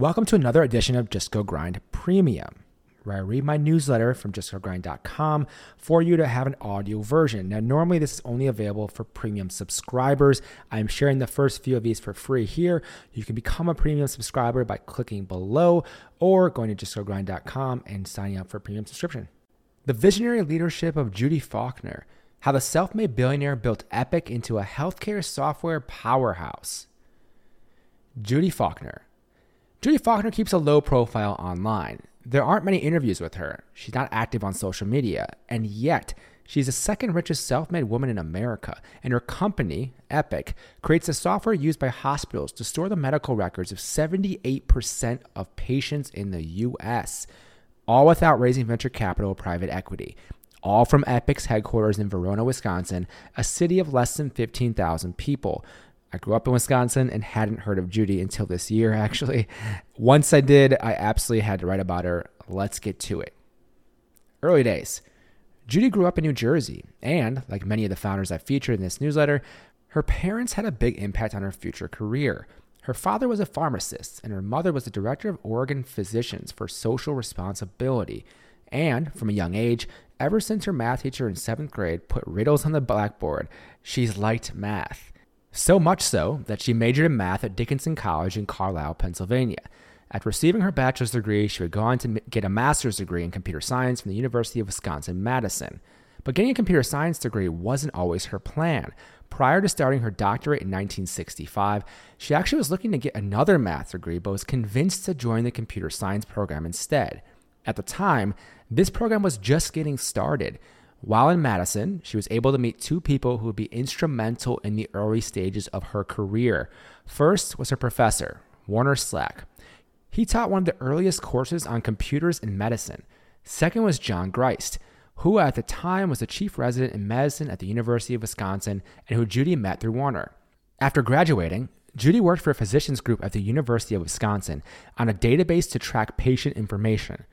Welcome to another edition of Just Go Grind Premium, where I read my newsletter from justgogrind.com for you to have an audio version. Now, normally this is only available for premium subscribers. I'm sharing the first few of these for free here. You can become a premium subscriber by clicking below or going to justgogrind.com and signing up for a premium subscription. The visionary leadership of Judy Faulkner, how the self made billionaire built Epic into a healthcare software powerhouse. Judy Faulkner. Judy Faulkner keeps a low profile online. There aren't many interviews with her. She's not active on social media, and yet she's the second richest self made woman in America. And her company, Epic, creates a software used by hospitals to store the medical records of 78% of patients in the US, all without raising venture capital or private equity. All from Epic's headquarters in Verona, Wisconsin, a city of less than 15,000 people. I grew up in Wisconsin and hadn't heard of Judy until this year, actually. Once I did, I absolutely had to write about her. Let's get to it. Early days. Judy grew up in New Jersey, and like many of the founders I featured in this newsletter, her parents had a big impact on her future career. Her father was a pharmacist, and her mother was the director of Oregon Physicians for Social Responsibility. And from a young age, ever since her math teacher in seventh grade put riddles on the blackboard, she's liked math. So much so that she majored in math at Dickinson College in Carlisle, Pennsylvania. After receiving her bachelor's degree, she would go on to get a master's degree in computer science from the University of Wisconsin Madison. But getting a computer science degree wasn't always her plan. Prior to starting her doctorate in 1965, she actually was looking to get another math degree, but was convinced to join the computer science program instead. At the time, this program was just getting started. While in Madison, she was able to meet two people who would be instrumental in the early stages of her career. First was her professor, Warner Slack. He taught one of the earliest courses on computers in medicine. Second was John Greist, who at the time was the chief resident in medicine at the University of Wisconsin and who Judy met through Warner. After graduating, Judy worked for a physicians group at the University of Wisconsin on a database to track patient information.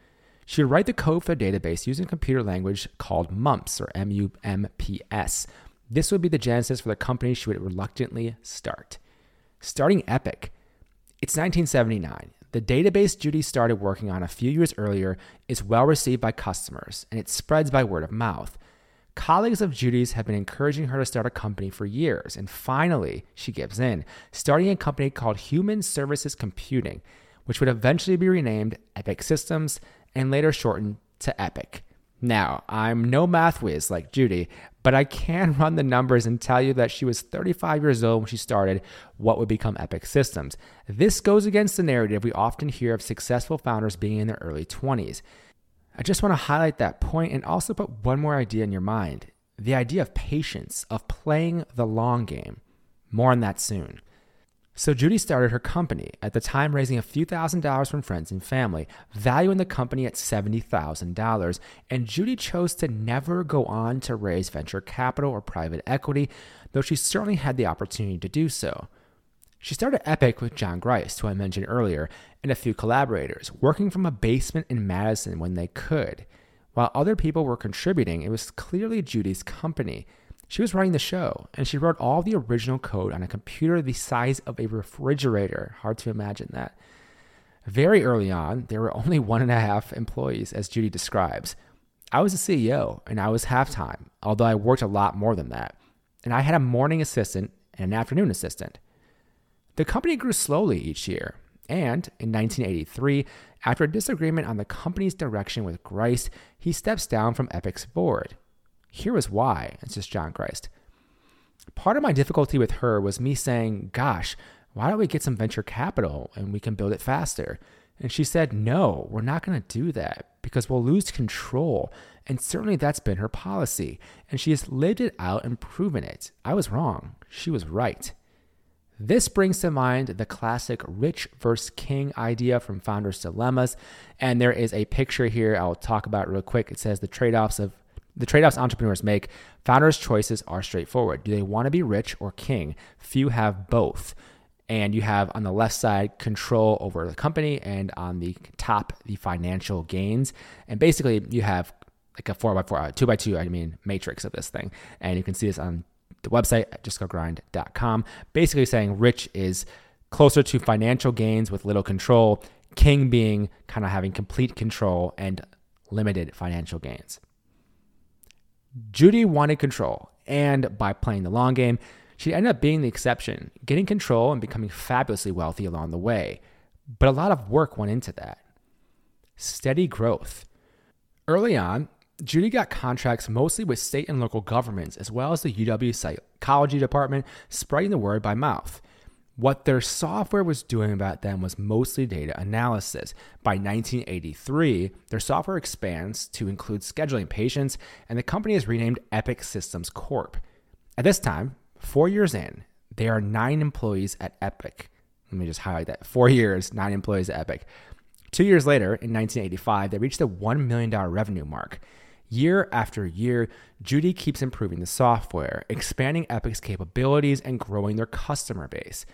She would write the code for the database using computer language called MUMPS or M U M P S. This would be the genesis for the company she would reluctantly start. Starting Epic. It's 1979. The database Judy started working on a few years earlier is well received by customers and it spreads by word of mouth. Colleagues of Judy's have been encouraging her to start a company for years, and finally, she gives in, starting a company called Human Services Computing, which would eventually be renamed Epic Systems and later shortened to EPIC. Now, I'm no math whiz like Judy, but I can run the numbers and tell you that she was 35 years old when she started what would become Epic Systems. This goes against the narrative we often hear of successful founders being in their early 20s. I just want to highlight that point and also put one more idea in your mind the idea of patience, of playing the long game. More on that soon. So Judy started her company, at the time raising a few thousand dollars from friends and family, valuing the company at $70,000. And Judy chose to never go on to raise venture capital or private equity, though she certainly had the opportunity to do so. She started Epic with John Greist, who I mentioned earlier, and a few collaborators, working from a basement in Madison when they could. While other people were contributing, it was clearly Judy's company. She was running the show, and she wrote all the original code on a computer the size of a refrigerator. Hard to imagine that. Very early on, there were only one and a half employees, as Judy describes. I was the CEO, and I was half time, although I worked a lot more than that. And I had a morning assistant and an afternoon assistant. The company grew slowly each year, and in 1983, after a disagreement on the company's direction with Greist, he steps down from Epic's board. Here was why. It's just John Greist. Part of my difficulty with her was me saying, Gosh, why don't we get some venture capital and we can build it faster? And she said, No, we're not going to do that because we'll lose control. And certainly that's been her policy. And she has lived it out and proven it. I was wrong. She was right. This brings to mind the classic rich versus king idea from Founders Dilemmas. And there is a picture here I'll talk about real quick. It says the trade offs of the trade offs entrepreneurs make, founders' choices are straightforward. Do they want to be rich or king? Few have both. And you have on the left side control over the company, and on the top, the financial gains. And basically, you have like a four by four, uh, two by two, I mean, matrix of this thing. And you can see this on the website at justgogrind.com. Basically, saying rich is closer to financial gains with little control. king being kind of having complete control and limited financial gains. Judy wanted control, and by playing the long game, she ended up being the exception, getting control and becoming fabulously wealthy along the way. But a lot of work went into that. Steady growth. Early on, Judy got contracts mostly with state and local governments, as well as the UW psychology department, spreading the word by mouth. What their software was doing about them was mostly data analysis. By 1983, their software expands to include scheduling patients, and the company is renamed Epic Systems Corp. At this time, four years in, there are nine employees at Epic. Let me just highlight that. Four years, nine employees at Epic. Two years later, in 1985, they reached the $1 million revenue mark. Year after year, Judy keeps improving the software, expanding Epic's capabilities, and growing their customer base.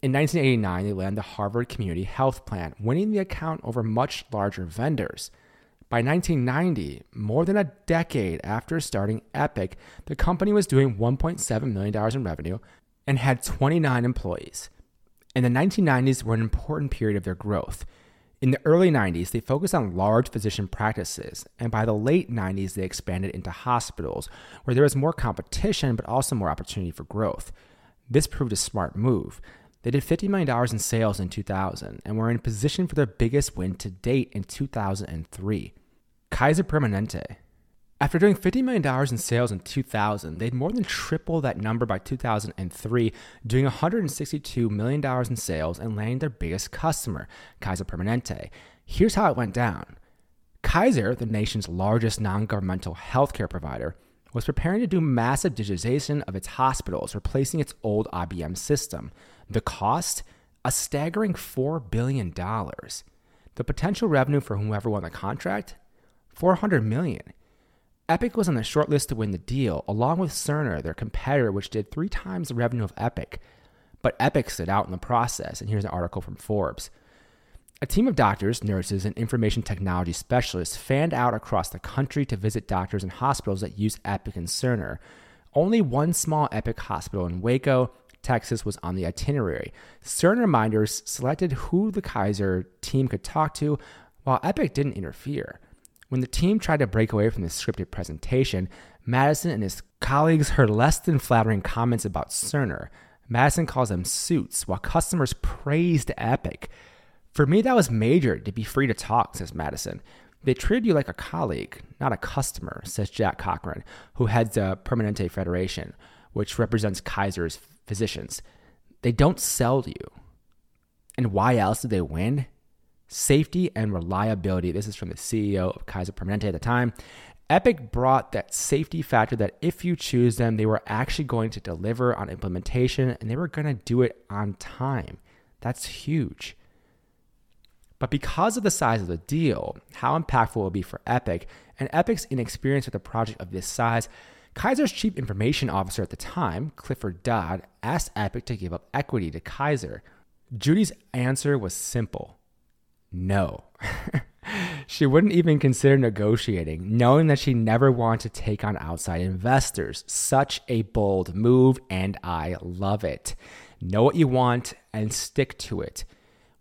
In 1989, they land the Harvard Community Health Plan, winning the account over much larger vendors. By 1990, more than a decade after starting Epic, the company was doing $1.7 million in revenue and had 29 employees. And the 1990s were an important period of their growth. In the early 90s, they focused on large physician practices, and by the late 90s, they expanded into hospitals, where there was more competition but also more opportunity for growth. This proved a smart move. They did $50 million in sales in 2000 and were in position for their biggest win to date in 2003. Kaiser Permanente. After doing $50 million in sales in 2000, they'd more than triple that number by 2003, doing $162 million in sales and landing their biggest customer, Kaiser Permanente. Here's how it went down Kaiser, the nation's largest non governmental healthcare provider, was preparing to do massive digitization of its hospitals, replacing its old IBM system. The cost? A staggering $4 billion. The potential revenue for whoever won the contract? 400 million. Epic was on the short list to win the deal, along with Cerner, their competitor, which did three times the revenue of Epic. But Epic stood out in the process, and here's an article from Forbes. A team of doctors, nurses, and information technology specialists fanned out across the country to visit doctors and hospitals that use Epic and Cerner. Only one small Epic hospital in Waco, Texas, was on the itinerary. Cerner reminders selected who the Kaiser team could talk to, while Epic didn't interfere. When the team tried to break away from the scripted presentation, Madison and his colleagues heard less than flattering comments about Cerner. Madison calls them suits, while customers praised Epic. For me, that was major to be free to talk, says Madison. They treated you like a colleague, not a customer, says Jack Cochran, who heads the Permanente Federation, which represents Kaiser's physicians. They don't sell you. And why else did they win? Safety and reliability. This is from the CEO of Kaiser Permanente at the time. Epic brought that safety factor that if you choose them, they were actually going to deliver on implementation and they were going to do it on time. That's huge. But because of the size of the deal, how impactful it will be for Epic, and Epic's inexperience with a project of this size, Kaiser's chief information officer at the time, Clifford Dodd, asked Epic to give up equity to Kaiser. Judy's answer was simple no. she wouldn't even consider negotiating, knowing that she never wanted to take on outside investors. Such a bold move, and I love it. Know what you want and stick to it.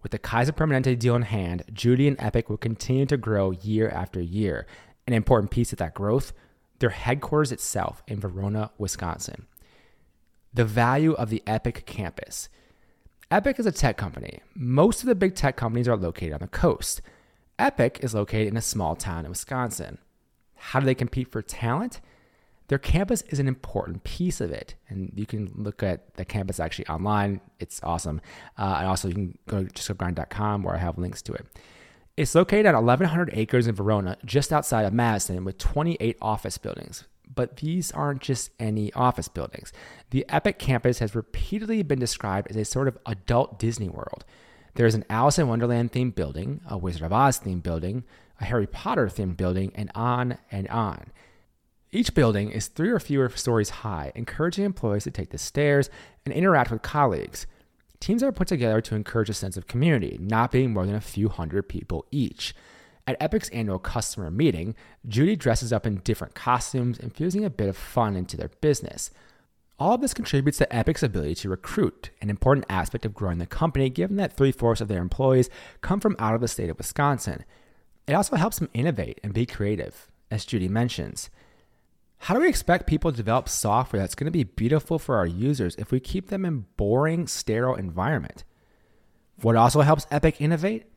With the Kaiser Permanente deal in hand, Judy and Epic will continue to grow year after year. An important piece of that growth, their headquarters itself in Verona, Wisconsin. The value of the Epic campus. Epic is a tech company. Most of the big tech companies are located on the coast. Epic is located in a small town in Wisconsin. How do they compete for talent? Their campus is an important piece of it. And you can look at the campus actually online. It's awesome. Uh, and also, you can go to justgogrind.com where I have links to it. It's located on 1,100 acres in Verona, just outside of Madison, with 28 office buildings. But these aren't just any office buildings. The Epic campus has repeatedly been described as a sort of adult Disney World. There's an Alice in Wonderland themed building, a Wizard of Oz themed building, a Harry Potter themed building, and on and on. Each building is three or fewer stories high, encouraging employees to take the stairs and interact with colleagues. Teams are put together to encourage a sense of community, not being more than a few hundred people each. At Epic's annual customer meeting, Judy dresses up in different costumes, infusing a bit of fun into their business. All of this contributes to Epic's ability to recruit, an important aspect of growing the company given that three fourths of their employees come from out of the state of Wisconsin. It also helps them innovate and be creative, as Judy mentions. How do we expect people to develop software that's going to be beautiful for our users if we keep them in boring, sterile environment? What also helps Epic innovate?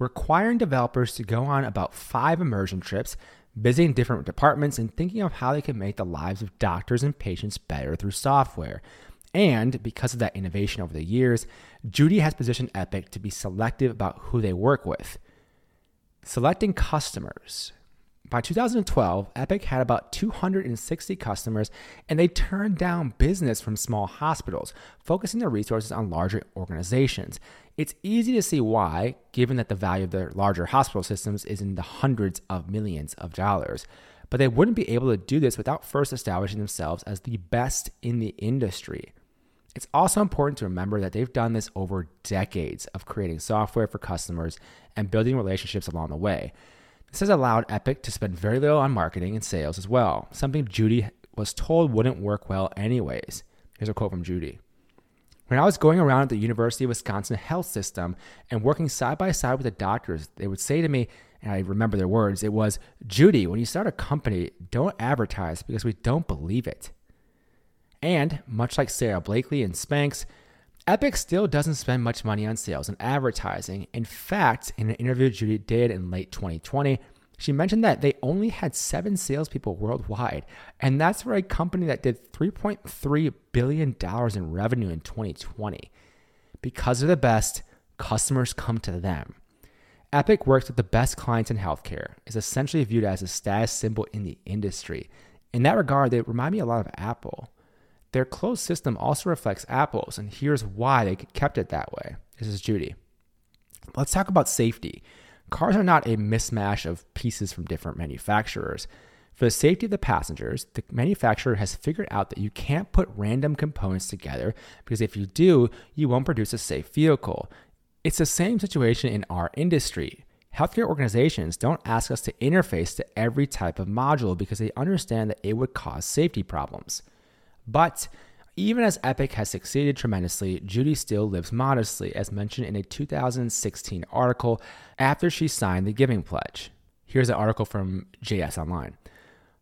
Requiring developers to go on about five immersion trips, visiting different departments, and thinking of how they can make the lives of doctors and patients better through software. And because of that innovation over the years, Judy has positioned Epic to be selective about who they work with. Selecting customers. By 2012, Epic had about 260 customers, and they turned down business from small hospitals, focusing their resources on larger organizations. It's easy to see why, given that the value of their larger hospital systems is in the hundreds of millions of dollars. But they wouldn't be able to do this without first establishing themselves as the best in the industry. It's also important to remember that they've done this over decades of creating software for customers and building relationships along the way. This has allowed Epic to spend very little on marketing and sales as well, something Judy was told wouldn't work well anyways. Here's a quote from Judy. When I was going around at the University of Wisconsin health system and working side by side with the doctors, they would say to me, and I remember their words, it was, Judy, when you start a company, don't advertise because we don't believe it. And much like Sara Blakely and Spanx, Epic still doesn't spend much money on sales and advertising. In fact, in an interview Judy did in late 2020, she mentioned that they only had seven salespeople worldwide. And that's for a company that did $3.3 billion in revenue in 2020. Because they're the best, customers come to them. Epic works with the best clients in healthcare, is essentially viewed as a status symbol in the industry. In that regard, they remind me a lot of Apple. Their closed system also reflects Apple's, and here's why they kept it that way. This is Judy. Let's talk about safety. Cars are not a mismatch of pieces from different manufacturers. For the safety of the passengers, the manufacturer has figured out that you can't put random components together because if you do, you won't produce a safe vehicle. It's the same situation in our industry. Healthcare organizations don't ask us to interface to every type of module because they understand that it would cause safety problems. But even as Epic has succeeded tremendously, Judy still lives modestly, as mentioned in a 2016 article after she signed the Giving Pledge. Here's an article from JS Online.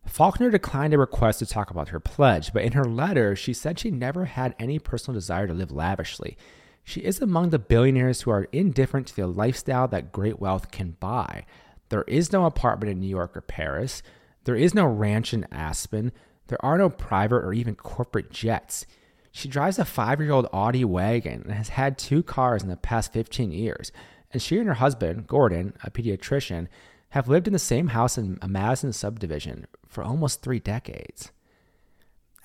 Faulkner declined a request to talk about her pledge, but in her letter, she said she never had any personal desire to live lavishly. She is among the billionaires who are indifferent to the lifestyle that great wealth can buy. There is no apartment in New York or Paris. There is no ranch in Aspen. There are no private or even corporate jets. She drives a five year old Audi wagon and has had two cars in the past 15 years. And she and her husband, Gordon, a pediatrician, have lived in the same house in a Madison subdivision for almost three decades.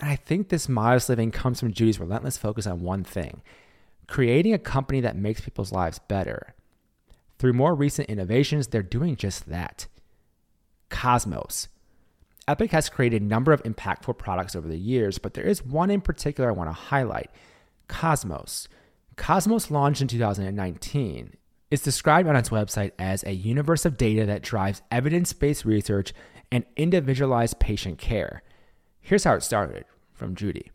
And I think this modest living comes from Judy's relentless focus on one thing creating a company that makes people's lives better. Through more recent innovations, they're doing just that. Cosmos, Epic has created a number of impactful products over the years, but there is one in particular I want to highlight Cosmos. Cosmos launched in 2019. It's described on its website as a universe of data that drives evidence based research and individualized patient care. Here's how it started from Judy.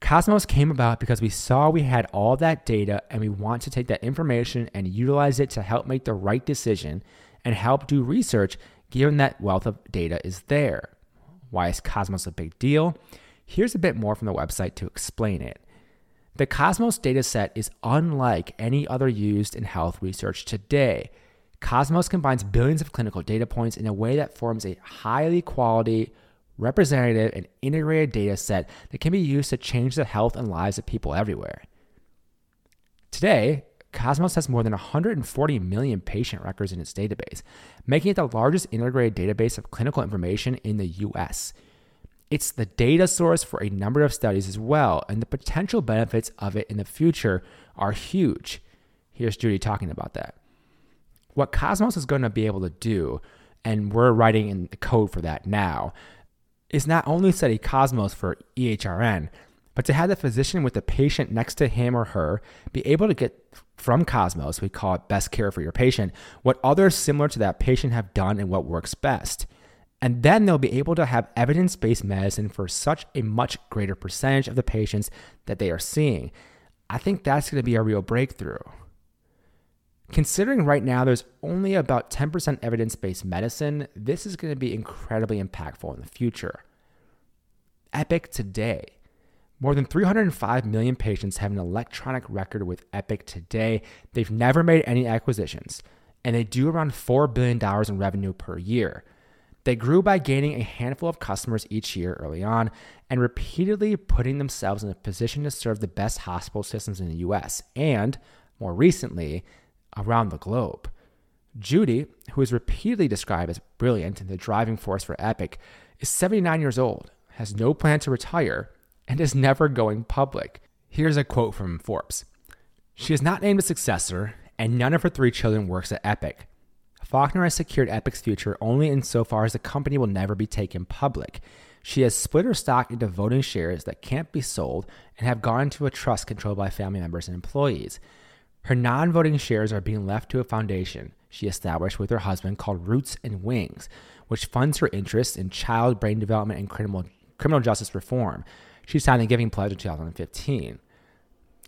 Cosmos came about because we saw we had all that data and we want to take that information and utilize it to help make the right decision and help do research given that wealth of data is there. Why is Cosmos a big deal? Here's a bit more from the website to explain it. The Cosmos dataset is unlike any other used in health research today. Cosmos combines billions of clinical data points in a way that forms a highly quality, representative, and integrated data set that can be used to change the health and lives of people everywhere. Today, Cosmos has more than 140 million patient records in its database, making it the largest integrated database of clinical information in the US. It's the data source for a number of studies as well, and the potential benefits of it in the future are huge. Here's Judy talking about that. What Cosmos is going to be able to do, and we're writing in the code for that now, is not only study Cosmos for EHRN, but to have the physician with the patient next to him or her be able to get from Cosmos, we call it best care for your patient, what others similar to that patient have done and what works best. And then they'll be able to have evidence based medicine for such a much greater percentage of the patients that they are seeing. I think that's going to be a real breakthrough. Considering right now there's only about 10% evidence based medicine, this is going to be incredibly impactful in the future. Epic today. More than 305 million patients have an electronic record with Epic today. They've never made any acquisitions, and they do around $4 billion in revenue per year. They grew by gaining a handful of customers each year early on and repeatedly putting themselves in a position to serve the best hospital systems in the US and, more recently, around the globe. Judy, who is repeatedly described as brilliant and the driving force for Epic, is 79 years old, has no plan to retire, and is never going public. Here's a quote from Forbes She is not named a successor, and none of her three children works at Epic. Faulkner has secured Epic's future only insofar as the company will never be taken public. She has split her stock into voting shares that can't be sold and have gone into a trust controlled by family members and employees. Her non voting shares are being left to a foundation she established with her husband called Roots and Wings, which funds her interests in child brain development and criminal, criminal justice reform. She signed the Giving Pledge in 2015.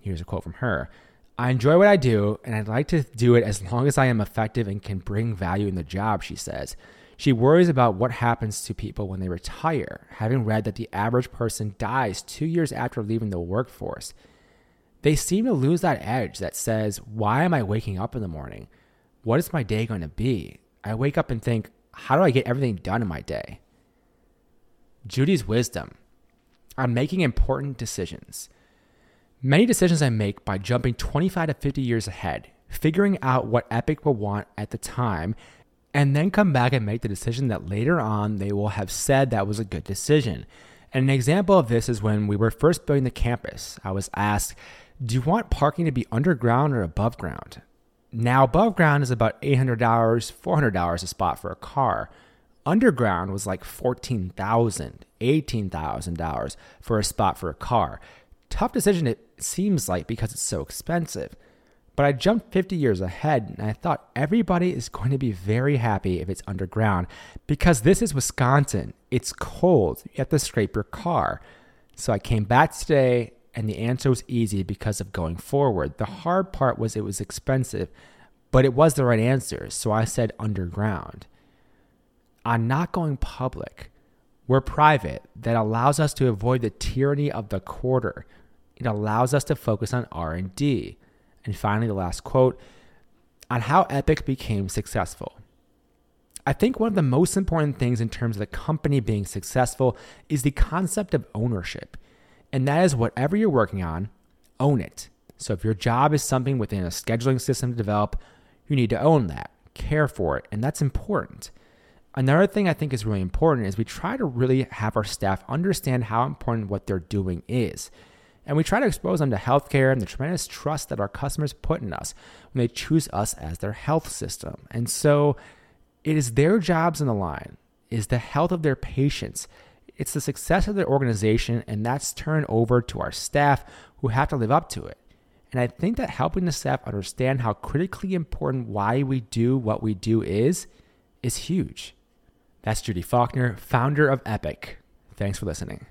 Here's a quote from her I enjoy what I do, and I'd like to do it as long as I am effective and can bring value in the job, she says. She worries about what happens to people when they retire, having read that the average person dies two years after leaving the workforce. They seem to lose that edge that says, Why am I waking up in the morning? What is my day going to be? I wake up and think, How do I get everything done in my day? Judy's wisdom. I'm making important decisions. Many decisions I make by jumping 25 to 50 years ahead, figuring out what Epic will want at the time, and then come back and make the decision that later on they will have said that was a good decision. And an example of this is when we were first building the campus. I was asked, Do you want parking to be underground or above ground? Now, above ground is about $800, $400 a spot for a car. Underground was like $14,000, $18,000 for a spot for a car. Tough decision, it seems like, because it's so expensive. But I jumped 50 years ahead and I thought everybody is going to be very happy if it's underground because this is Wisconsin. It's cold. You have to scrape your car. So I came back today and the answer was easy because of going forward. The hard part was it was expensive, but it was the right answer. So I said underground. I'm not going public. We're private. That allows us to avoid the tyranny of the quarter. It allows us to focus on R&D. And finally, the last quote on how Epic became successful. I think one of the most important things in terms of the company being successful is the concept of ownership. And that is whatever you're working on, own it. So if your job is something within a scheduling system to develop, you need to own that, care for it, and that's important. Another thing I think is really important is we try to really have our staff understand how important what they're doing is. And we try to expose them to healthcare and the tremendous trust that our customers put in us when they choose us as their health system. And so it is their jobs in the line, is the health of their patients. It's the success of their organization, and that's turned over to our staff who have to live up to it. And I think that helping the staff understand how critically important why we do what we do is, is huge. That's Judy Faulkner, founder of Epic. Thanks for listening.